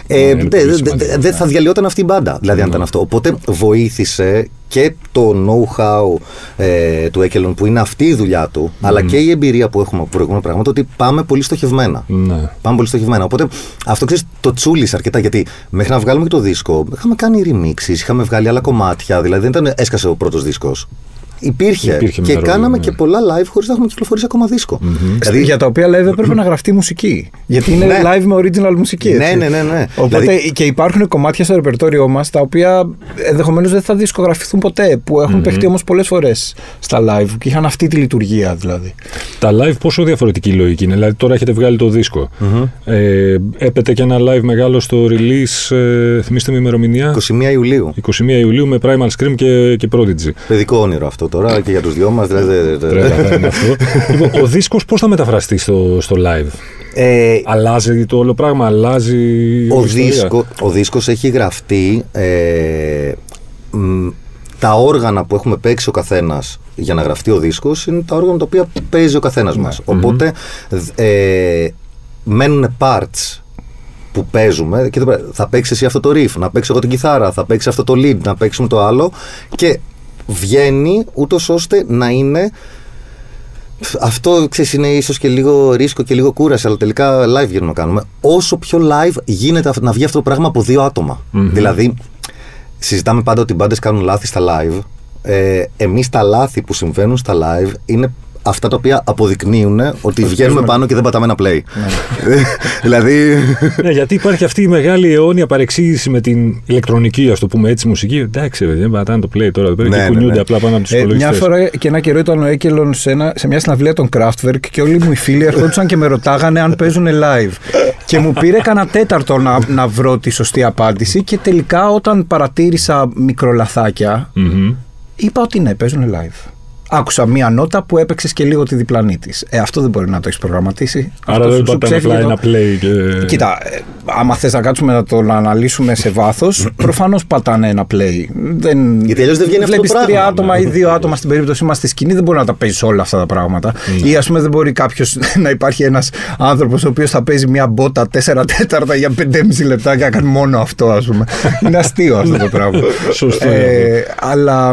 Ε, είναι δεν πολύ δε- σημαντικό, δε- δεν θα διαλυόταν αυτή η μπάντα. Δηλαδή, αν ήταν αυτό. Οπότε βοήθησε και το know-how ε, του Έκελον που είναι αυτή η δουλειά του, αλλά και η εμπειρία που έχουμε από προηγούμενα πράγματα ότι πάμε πολύ στοχευμένα. Ναι. Πάμε πολύ στοχευμένα. Οπότε αυτό ξέρεις, το τσούλησε αρκετά γιατί μέχρι να βγάλουμε και το δίσκο είχαμε κάνει remixes, είχαμε βγάλει άλλα κομμάτια. Δηλαδή δεν ήταν έσκασε ο πρώτος δίσκος. Υπήρχε. Υπήρχε και μια ροή, κάναμε ναι. και πολλά live χωρίς να έχουμε κυκλοφορήσει ακόμα δίσκο. Δηλαδή, για τα οποία live έπρεπε να γραφτεί μουσική. Γιατί είναι Ναι. live με original μουσική. Έτσι. Ναι, ναι, ναι, ναι. Οπότε Δηλαδή- και υπάρχουν κομμάτια στο ρεπερτόριό μας τα οποία ενδεχομένως δεν θα δισκογραφηθούν ποτέ. Που έχουν παιχτεί όμως πολλές φορές στα live και είχαν αυτή τη λειτουργία δηλαδή. Τα live πόσο διαφορετική η λογική είναι. Δηλαδή τώρα έχετε βγάλει το δισκο Ε, έπεται και ένα live μεγάλο στο release, ε, θυμίστε με ημερομηνία; 21 Ιουλίου. 21 Ιουλίου με Primal Scream και, και Prodigy. Παιδικό όνειρο αυτό τώρα και για τους δυο μας. Δηλαδή, δεν- δεν- Τρέλα θα είναι αυτό. λοιπόν, ο δίσκος πώς θα μεταφραστεί στο, στο live; Ε, Αλλάζει το όλο πράγμα, αλλάζει ο, η ιστορία; δίσκο, ο δίσκος έχει γραφτεί ε, μ, τα όργανα που έχουμε παίξει ο καθένας για να γραφτεί ο δίσκος είναι τα όργανα τα οποία παίζει ο καθένας μας. Οπότε δ- ε, μένουν parts που παίζουμε και εδώ πέρα, θα παίξεις εσύ αυτό το riff, να παίξω εγώ την κιθάρα, θα παίξεις αυτό το lead, να παίξουμε το άλλο και βγαίνει ούτως ώστε να είναι αυτό ξέρεις, είναι ίσως και λίγο ρίσκο και λίγο κούραση, αλλά τελικά live γίνουμε να κάνουμε. Όσο πιο live γίνεται αυ- να βγει αυτό το πράγμα από δύο άτομα. Δηλαδή, συζητάμε πάντα ότι οι μπάντες κάνουν λάθη στα live. Ε, Εμείς τα λάθη που συμβαίνουν στα live είναι αυτά τα οποία αποδεικνύουν ότι βγαίνουμε πάνω και δεν πατάμε ένα play. δηλαδή. Ναι, γιατί υπάρχει αυτή η μεγάλη αιώνια παρεξήγηση με την ηλεκτρονική, ας το πούμε έτσι, μουσική. Εντάξει, δεν πατάνε το play τώρα εδώ πέρα Ναι, και ναι, κουνιούνται ναι. απλά πάνω από τους Ε, υπολογιστές. μια φορά και ένα καιρό ήταν ο Έκελον σε, ένα, σε μια συναυλία των Kraftwerk και όλοι μου οι φίλοι ερχόντουσαν και με ρωτάγανε αν παίζουν live. και μου πήρε κανένα τέταρτο να, να βρω τη σωστή απάντηση και τελικά όταν παρατήρησα μικρολαθάκια είπα ότι ναι, παίζουν live. Άκουσα μία νότα που έπαιξες και λίγο τη διπλανή της. Ε, αυτό δεν μπορεί να το έχεις προγραμματίσει. Άρα Αυτό δεν σου- σου πατάνε ξέφυγε απλά το- ένα play. Και... Κοίτα, ε, άμα θες να κάτσουμε να το αναλύσουμε σε βάθος, προφανώς πατάνε ένα play. Δεν... Γιατί αλλιώς δεν βγαίνει αυτό το Βλέπεις πράγμα. τρία άτομα ή δύο άτομα στην περίπτωσή μας στη σκηνή, δεν μπορεί να τα παίζεις όλα αυτά τα πράγματα. Ή ας πούμε, δεν μπορεί κάποιος να υπάρχει ένας άνθρωπος ο οποίος θα παίζει μια μπότα 4 τέταρτα για 5,5 λεπτά και να κάνει μόνο αυτό, ας πούμε. Είναι αστείο αυτό το πράγμα. Σωστό είναι Ε, αλλά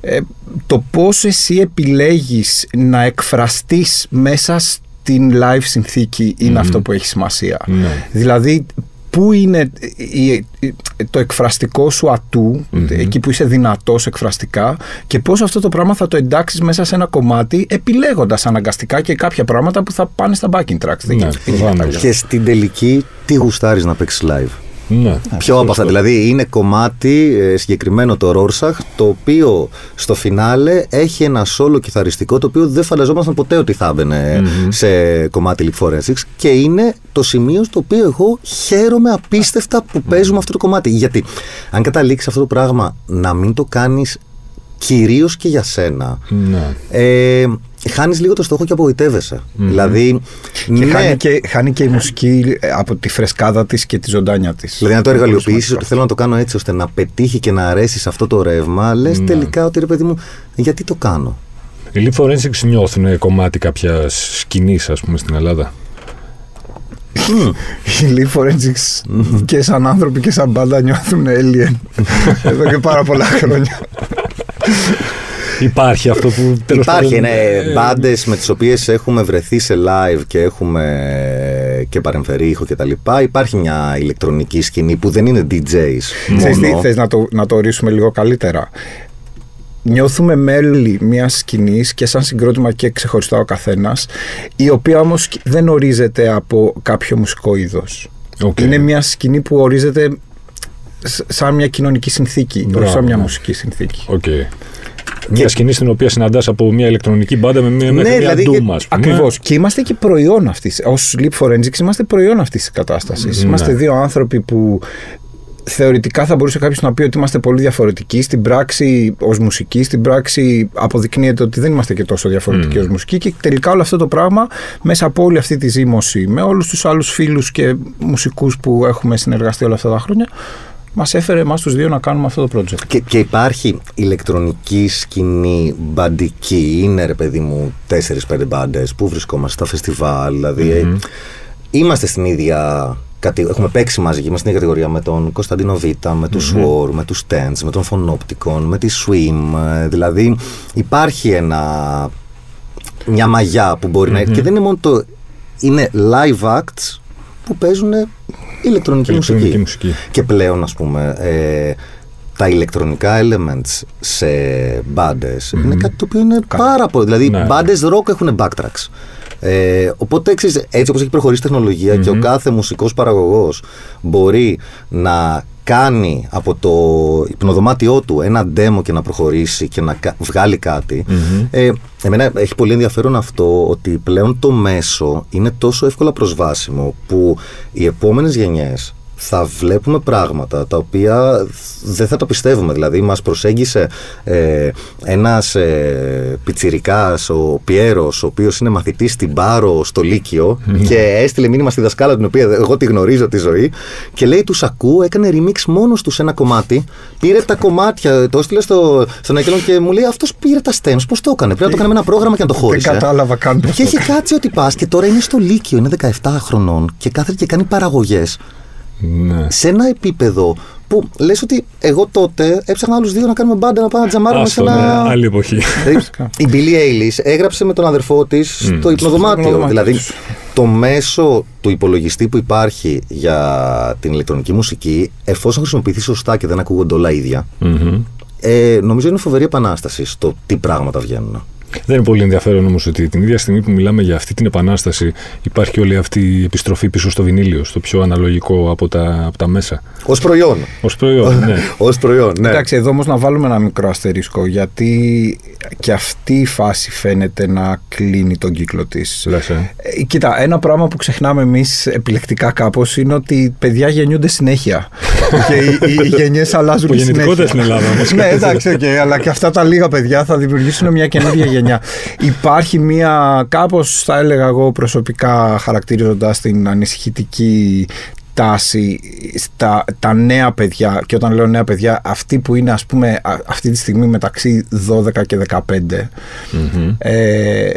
ε, το πώς εσύ επιλέγεις να εκφραστείς μέσα στην live συνθήκη είναι αυτό που έχει σημασία. Ναι. Δηλαδή πού είναι το εκφραστικό σου ατού, εκεί που είσαι δυνατός εκφραστικά και πώς αυτό το πράγμα θα το εντάξεις μέσα σε ένα κομμάτι επιλέγοντας αναγκαστικά και κάποια πράγματα που θα πάνε στα backing tracks. Ναι, και στην τελική τι γουστάρεις να παίξεις live; Ναι. Πιο από αυτά. Δηλαδή είναι κομμάτι ε, συγκεκριμένο το Rorschach, το οποίο στο φινάλε έχει ένα σόλο κιθαριστικό το οποίο δεν φανταζόμασταν ποτέ ότι θα εμπαινε σε κομμάτι Leap Forensics και είναι το σημείο στο οποίο εγώ χαίρομαι απίστευτα που παίζουμε αυτό το κομμάτι. Γιατί αν καταλήξεις αυτό το πράγμα να μην το κάνεις κυρίως και για σένα Ναι. ε, χάνεις λίγο το στόχο και απογοητεύεσαι. Δηλαδή, Και, ναι, χάνει και χάνει και η μουσική ε, από τη φρεσκάδα της και τη ζωντάνια της. Δηλαδή να το Είναι πολύ εργαλειοποιήσεις σημαντικό ότι θέλω να το κάνω έτσι ώστε να πετύχει και να αρέσει σε αυτό το ρεύμα, λες Ναι. τελικά ότι ρε παιδί μου, γιατί το κάνω; Οι Leap Forensics νιώθουν κομμάτι κάποιας σκηνής, ας πούμε, στην Ελλάδα. Οι Leaf Forensics και σαν άνθρωποι και σαν μπάντα νιώθουν alien εδώ και πάρα πολλά χρόνια. Υπάρχει αυτό που τέλος Υπάρχει πάντων, ναι, ε, μπάντες με τις οποίες έχουμε βρεθεί σε live και έχουμε και παρεμφερεί ήχο κτλ. Υπάρχει μια ηλεκτρονική σκηνή που δεν είναι DJs. Ξέρεις τι, μόνο. θες να το, να το ορίσουμε λίγο καλύτερα; Νιώθουμε μέλη μιας σκηνής και σαν συγκρότημα και ξεχωριστά ο καθένας, η οποία όμως δεν ορίζεται από κάποιο μουσικό είδος. οκ. Είναι μια σκηνή που ορίζεται σ- σαν μια κοινωνική συνθήκη, Μπράβο, όχι σαν μια ναι. μουσική συνθήκη. Οκ. Μια σκηνή στην οποία συναντάς από μια ηλεκτρονική μπάντα με μια, Ναι, με μια δηλαδή και- doom, ας πούμε. Ακριβώς. Και είμαστε και προϊόν αυτής. Ως Lip Forensics είμαστε προϊόν αυτής της κατάστασης. Ναι. Είμαστε δύο άνθρωποι που θεωρητικά θα μπορούσε κάποιος να πει ότι είμαστε πολύ διαφορετικοί. Στην πράξη, ως μουσική, στην πράξη αποδεικνύεται ότι δεν είμαστε και τόσο διαφορετικοί Mm. ως μουσική. Και τελικά όλο αυτό το πράγμα, μέσα από όλη αυτή τη ζήμωση, με όλους τους άλλους φίλους και μουσικούς που έχουμε συνεργαστεί όλα αυτά τα χρόνια, μας έφερε εμάς τους δύο να κάνουμε αυτό το project. Και, και υπάρχει ηλεκτρονική σκηνή μπαντική. Είναι ρε παιδί μου 4-5 μπάντες που βρισκόμαστε στα φεστιβάλ. Δηλαδή ε, είμαστε στην ίδια. κατη- Έχουμε παίξει μαζί και είμαστε στην ίδια κατηγορία με τον Κωνσταντίνο Β, με τους Swore, με τους Tents, με τον Phonopticon, με τη Swim. ε, Δηλαδή υπάρχει ένα, μια μαγιά που μπορεί να. Και δεν είναι μόνο το. Είναι live acts που παίζουν ηλεκτρονική, Ηλεκτρονική μουσική. μουσική. Και πλέον, ας πούμε, ε, τα ηλεκτρονικά elements σε μπαντε είναι κάτι το οποίο είναι πάρα πολύ. Δηλαδή, Ναι, ναι. μπάντε rock έχουν backtracks. Ε, οπότε, ξέρεις, έτσι όπως έχει προχωρήσει η τεχνολογία και ο κάθε μουσικός παραγωγός μπορεί να κάνει από το υπνοδωμάτιό του ένα demo και να προχωρήσει και να κα- βγάλει κάτι. Ε, εμένα έχει πολύ ενδιαφέρον αυτό ότι πλέον το μέσο είναι τόσο εύκολα προσβάσιμο που οι επόμενες γενιές θα βλέπουμε πράγματα τα οποία δεν θα το πιστεύουμε. Δηλαδή μας προσέγγισε ε, ένας ε, πιτσιρικάς, ο Πιέρος, ο οποίος είναι μαθητής στην Πάρο στο Λύκειο και έστειλε μήνυμα στη δασκάλα την οποία εγώ τη γνωρίζω τη ζωή και λέει τους ακούω, έκανε remix μόνος τους σε ένα κομμάτι, πήρε τα κομμάτια, το έστειλε στο, στον Αγγέλον και μου λέει αυτός πήρε τα stems, πώς το έκανε, πρέπει να το έκανε με ένα πρόγραμμα και να το χώρισε. Δεν κατάλαβα καν πώς Και το έχει κάτσει ότι πας και τώρα είναι στο Λύκειο, είναι 17 χρονών και κάθεται και κάνει παραγωγές Ναι. σε ένα επίπεδο που λες ότι εγώ τότε έψαχνα άλλους δύο να κάνουμε μπάντα να πάμε να τζαμάρουμε σε Άστο, ναι, ένα. άλλη εποχή. Δηλαδή, η Billie Eilish έγραψε με τον αδερφό της στο υπνοδωμάτιο. υπνοδωμάτιο Δηλαδή, τους. το μέσο του υπολογιστή που υπάρχει για την ηλεκτρονική μουσική, εφόσον χρησιμοποιηθεί σωστά και δεν ακούγονται όλα ίδια, Μμμ. ε, νομίζω είναι φοβερή επανάσταση στο τι πράγματα βγαίνουν. Δεν είναι πολύ ενδιαφέρον όμως ότι την ίδια στιγμή που μιλάμε για αυτή την επανάσταση υπάρχει όλη αυτή η επιστροφή πίσω στο βινίλιο, στο πιο αναλογικό από τα, από τα μέσα. Ως προϊόν. Ως προϊόν, ναι. Ως προϊόν, ναι. Εντάξει, εδώ όμως να βάλουμε ένα μικρό αστερίσκο γιατί και αυτή η φάση φαίνεται να κλείνει τον κύκλο της. Λες, ε. κοίτα, ένα πράγμα που ξεχνάμε εμείς επιλεκτικά κάπως είναι ότι παιδιά γεννιούνται συνέχεια. και οι, οι γενιές αλλάζουν Που γεννητικότητα συνέχεια. στην Ελλάδα όμως. ναι, εντάξει, οκ, αλλά και αυτά τα λίγα παιδιά θα δημιουργήσουν μια καινούργια γενιά. Υπάρχει μια, κάπως θα έλεγα εγώ προσωπικά χαρακτηρίζοντας την ανησυχητική τάση στα τα νέα παιδιά και όταν λέω νέα παιδιά αυτοί που είναι ας πούμε α- αυτή τη στιγμή μεταξύ 12 και 15 ε,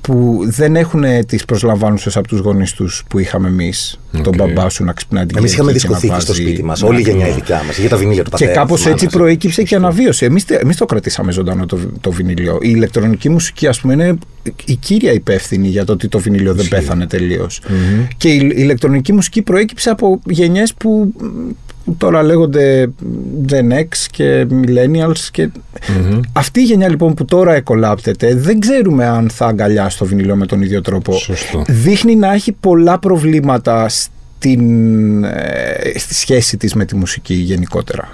που δεν έχουν τις προσλαμβάνουσες από τους γονείς τους που είχαμε εμείς τον μπαμπά σου να ξυπνάει την Εμείς είχαμε Κυριακή και να δισκοθήκη στο βάζει- σπίτι μας. Ναι, Όλη η γενιά η ακριβώς. δικιά μας. Για τα βινίλια του Και πατέρα. κάπως της έτσι μάνας. προέκυψε και αναβίωσε. Εμείς εμείς το κρατήσαμε ζωντανό το, το βινίλιο. Η ηλεκτρονική μουσική, ας πούμε, είναι η κύρια υπεύθυνη για το ότι το βινίλιο δεν πέθανε τελείως. Και η ηλεκτρονική μουσική προέκυψε από γενιές που που τώρα λέγονται Gen X και Millennials και αυτή η γενιά λοιπόν που τώρα εκολάπτεται δεν ξέρουμε αν θα αγκαλιάσει το βινιλίο με τον ίδιο τρόπο. Σωστό. Δείχνει να έχει πολλά προβλήματα στην, ε, στη σχέση της με τη μουσική γενικότερα.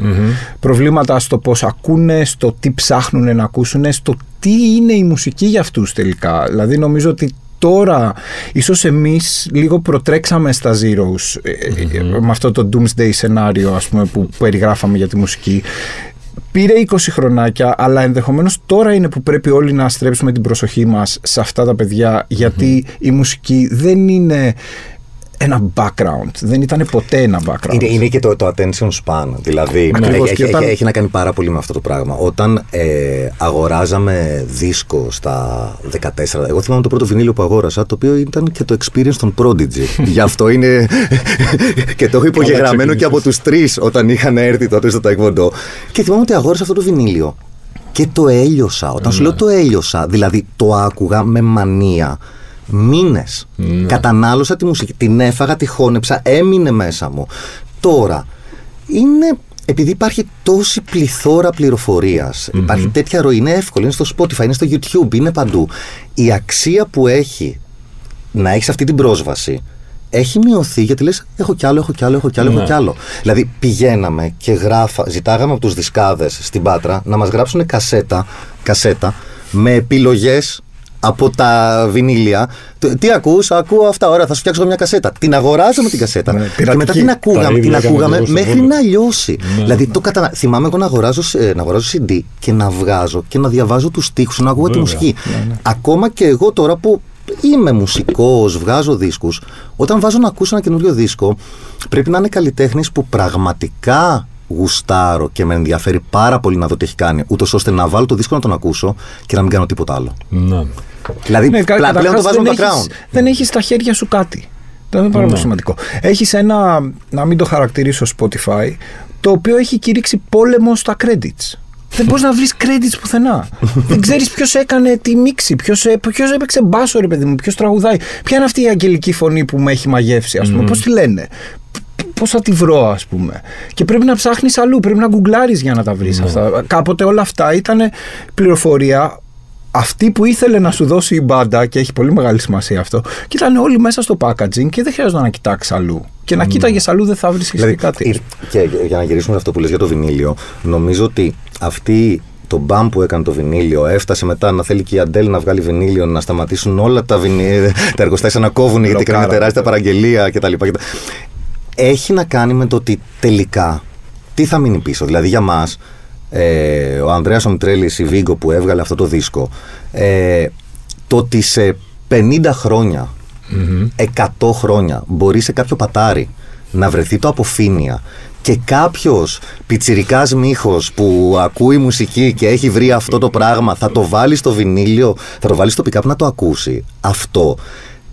Προβλήματα στο πώς ακούνε, στο τι ψάχνουν να ακούσουν, στο τι είναι η μουσική για αυτούς τελικά. Δηλαδή νομίζω ότι τώρα ίσως εμείς λίγο προτρέξαμε στα Zeros ε, με αυτό το Doomsday σενάριο ας πούμε, που περιγράφαμε για τη μουσική Πήρε 20 χρονάκια, αλλά ενδεχομένως τώρα είναι που πρέπει όλοι να στρέψουμε την προσοχή μας σε αυτά τα παιδιά, γιατί η μουσική δεν είναι ένα background. Δεν ήταν ποτέ ένα background. Είναι, είναι και το, το attention span. Δηλαδή, Ακριβώς, έχει, και έχει- όταν- έχει να κάνει πάρα πολύ με αυτό το πράγμα. Όταν ε, αγοράζαμε δίσκο στα 14, εγώ θυμάμαι το πρώτο βινίλιο που αγόρασα, το οποίο ήταν και το experience των Prodigy. Γι' αυτό είναι. και το έχω υπογεγραμμένο και από τους τρεις όταν είχαν έρθει τότε στο Taekwondo. Και θυμάμαι ότι αγόρασα αυτό το βινίλιο. Και το έλειωσα. Όταν σου λέω το έλειωσα, δηλαδή το άκουγα με μανία. Μήνες. Κατανάλωσα τη μουσική. Την έφαγα, τη χώνεψα, έμεινε μέσα μου. Τώρα, είναι. Επειδή υπάρχει τόση πληθώρα πληροφορίας, υπάρχει τέτοια ροή, είναι εύκολο, είναι στο Spotify, είναι στο YouTube, είναι παντού. Η αξία που έχει να έχεις αυτή την πρόσβαση έχει μειωθεί γιατί λες έχω κι άλλο, έχω κι άλλο, έχω κι άλλο, έχω Ναι. κι άλλο. Δηλαδή πηγαίναμε και γράφα, ζητάγαμε από τους δισκάδες στην Πάτρα να μας γράψουν κασέτα, κασέτα με επιλογές από τα βινίλια. Το- Τι ακούς, ακούω αυτά, ωραία, θα σου φτιάξω μια κασέτα. Την αγοράζαμε την κασέτα. Ναι, και μετά πειρατική. την Τα ακούγαμε, ίδια την έκανα ακούγαμε και εγώ στο μέχρι Βόλο. να λιώσει. Ναι, δηλαδή το κατανα... θυμάμαι εγώ να αγοράζω, ε, να αγοράζω CD και να βγάζω και να διαβάζω τους στίχους, να ακούω τη Βέβαια. μουσική. Ακόμα και εγώ τώρα που είμαι μουσικός, βγάζω δίσκους, όταν βάζω να ακούσω ένα καινούριο δίσκο, πρέπει να είναι καλλιτέχνης που πραγματικά γουστάρω και με ενδιαφέρει πάρα πολύ να δω τι έχει κάνει, ούτως ώστε να βάλω το δίσκο να τον ακούσω και να μην κάνω τίποτα άλλο. Να. Δηλαδή, Ναι, κα- πλα- πλέον το καταρχάς βάζω δεν background. έχεις- Δεν έχεις στα χέρια σου κάτι. Αυτό είναι πάρα πολύ σημαντικό. Έχεις ένα, να μην το χαρακτηρίσω Spotify, το οποίο έχει κηρύξει πόλεμο στα credits. Δεν μπορείς να βρεις credits πουθενά. δεν ξέρεις ποιος έκανε τη μίξη, ποιος έπαιξε μπάσο, ρε παιδί μου, ποιος τραγουδάει. Ποια είναι αυτή η αγγελική φωνή που με έχει μαγεύσει, ας πούμε, πώς τη λένε. Πώς θα τη βρω, ας πούμε. Και πρέπει να ψάχνεις αλλού, πρέπει να γκουγκλάρεις για να τα βρεις αυτά. Κάποτε όλα αυτά ήταν πληροφορία αυτή που ήθελε να σου δώσει η μπάντα και έχει πολύ μεγάλη σημασία αυτό και ήταν όλοι μέσα στο packaging και δεν χρειάζεται να κοιτάξεις αλλού. Και να κοίταγες αλλού δεν θα βρει Δηλαδή, κάτι. η- και για να γυρίσουμε σε αυτό που λες για το βινίλιο, νομίζω ότι αυτή το μπαμ που έκανε το βινίλιο έφτασε μετά να θέλει και η Αντέλ να βγάλει βινίλιο, να σταματήσουν όλα τα, βινί... τα εργοστάσια να κόβουν γιατί Μπλοκάρα. έκανε τεράστια παραγγελία κτλ. Κτλ. Έχει να κάνει με το ότι τελικά τι θα μείνει πίσω. Δηλαδή για μας, ε, ο Ανδρέας ο Μητρέλης, η Βίγκο που έβγαλε αυτό το δίσκο, ε, το ότι σε 50 χρόνια 100 χρόνια μπορεί σε κάποιο πατάρι να βρεθεί το αποφύνεια και κάποιος πιτσιρικάς μύχος που ακούει μουσική και έχει βρει αυτό το πράγμα θα το βάλει στο βινίλιο, θα το βάλει στο pick-up να το ακούσει. Αυτό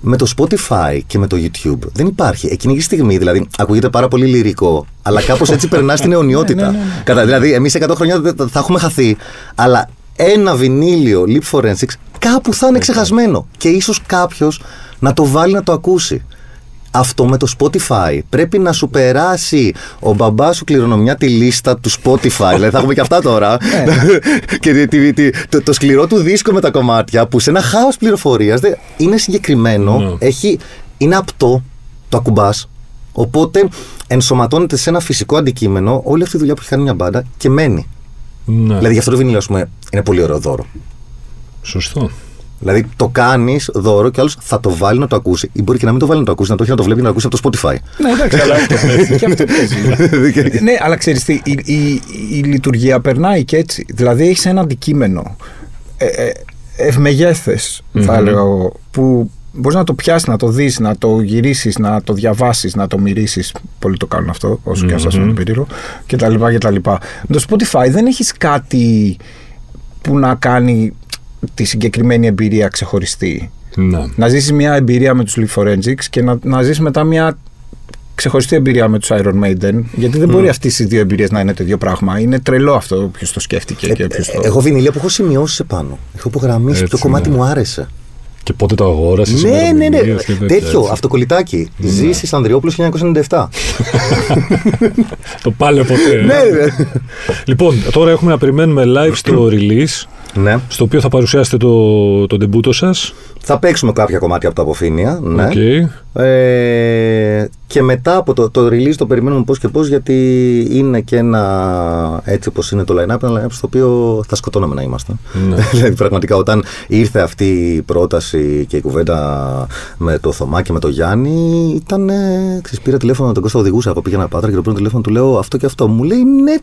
με το Spotify και με το YouTube δεν υπάρχει. Εκείνη τη στιγμή δηλαδή ακούγεται πάρα πολύ λυρικό, αλλά κάπως έτσι περνάς στην αιωνιότητα. Κατά, δηλαδή εμείς σε 100 χρόνια δεν- θα έχουμε χαθεί, αλλά ένα βινίλιο Leap Forensics κάπου θα είναι ξεχασμένο και ίσως κάποιος να το βάλει να το ακούσει. Αυτό με το Spotify πρέπει να σου περάσει ο μπαμπάς σου κληρονομιά τη λίστα του Spotify. δηλαδή θα έχουμε και αυτά τώρα. και τη- τη- τη- το, το σκληρό του δίσκο με τα κομμάτια που σε ένα χάος πληροφορίας δεν- είναι συγκεκριμένο, Ναι. έχει, είναι απτό, το ακουμπάς. Οπότε ενσωματώνεται σε ένα φυσικό αντικείμενο όλη αυτή η δουλειά που έχει κάνει μια μπάντα και μένει. Ναι. Δηλαδή γι' αυτό το βινίλιο, ας πούμε, είναι πολύ ωραίο δώρο. Σωστό. Δηλαδή το κάνει δώρο και άλλο θα το βάλει να το ακούσει. Ή μπορεί και να μην το βάλει να το ακούσει, να το έχει να το βλέπει να το ακούσει από το Spotify. Ναι, εντάξει, αλλά αυτό παίζει. Και αυτό παίζει. ναι, αλλά ξέρει τι, η, η, η λειτουργία περνάει και έτσι. Δηλαδή έχει ένα αντικείμενο ε, ε, ευμεγέθες, θα έλεγα εγώ, που μπορεί να το πιάσει, να το δει, να το γυρίσει, να το διαβάσει, να το μυρίσει. Πολλοί το κάνουν αυτό, όσο και αν σα φαίνεται περίεργο, κτλ. κτλ. Με το Spotify δεν έχει κάτι που να κάνει τη συγκεκριμένη εμπειρία ξεχωριστή. Ναι. Να ζήσεις μια εμπειρία με τους Leaf Forensics και να, να ζήσει μετά μια ξεχωριστή εμπειρία με τους Iron Maiden. Γιατί δεν μπορεί αυτές οι δύο εμπειρίες να είναι το ίδιο πράγμα. Είναι τρελό αυτό ποιο το σκέφτηκε και ποιος το... Ε, Εγώ βινίλια που έχω σημειώσει επάνω. Έχω υπογραμμίσει Έτσι, ποιο κομμάτι ναι. μου άρεσε. Και πότε το αγόρασες. Ναι, ναι, ναι. Τέτοιο, αυτοκολλητάκι. Ναι. Ζήσεις Ανδριόπουλος 1997. το πάλε ποτέ. ναι, ναι. Λοιπόν, τώρα έχουμε να περιμένουμε live στο release. Ναι. Στο οποίο θα παρουσιάσετε το, το ντεμπούτο σας. Θα παίξουμε κάποια κομμάτια από τα αποφήνια. Ναι. Okay. Ε, και μετά από το, το release το περιμένουμε πώς και πώς, γιατί είναι και ένα έτσι όπως είναι το line-up, ένα line-up στο οποίο θα σκοτώναμε να είμαστε. Ναι. δηλαδή, πραγματικά, όταν ήρθε αυτή η πρόταση και η κουβέντα με το Θωμά και με το Γιάννη, ήταν. Ξέρεις, πήρα τηλέφωνο τον Κώστα οδηγούσα. Εγώ πήγαινα πάτρα και το πρώτο τηλέφωνο του λέω αυτό και αυτό. Μου λέει ναι.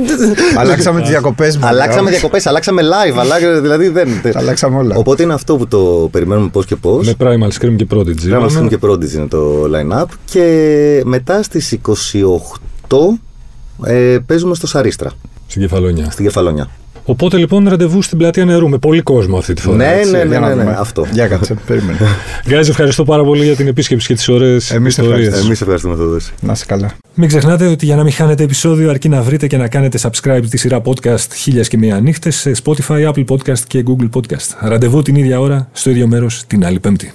αλλάξαμε τις διακοπές μα. Αλλάξαμε διακοπές, αλλάξαμε live. Αλλάξαμε, δηλαδή δεν. αλλάξαμε όλα. Οπότε είναι αυτό που το περιμένουμε πώς και πώς. Με Primal Scream και Prodigy. Primal Scream και Prodigy είναι το line-up. Και μετά στις 28 ε, παίζουμε στο Σαρίστρα. Στην Κεφαλόνια. Στην Κεφαλόνια. Οπότε λοιπόν ραντεβού στην πλατεία νερού με πολύ κόσμο αυτή τη φορά. Ναι, ναι, ναι, ναι, ναι, αυτό. Για κάτσε, περίμενε. Γκάζι, ευχαριστώ πάρα πολύ για την επίσκεψη και τις ωραίες Εμείς ευχαριστούμε. Εμείς ευχαριστούμε, Θοδόση. Να είσαι καλά. Μην ξεχνάτε ότι για να μην χάνετε επεισόδιο, αρκεί να βρείτε και να κάνετε subscribe τη σειρά podcast χίλια και μία νύχτες σε Spotify, Apple Podcast και Google Podcast. Ραντεβού την ίδια ώρα, στο ίδιο μέρος, την άλλη Πέμπτη.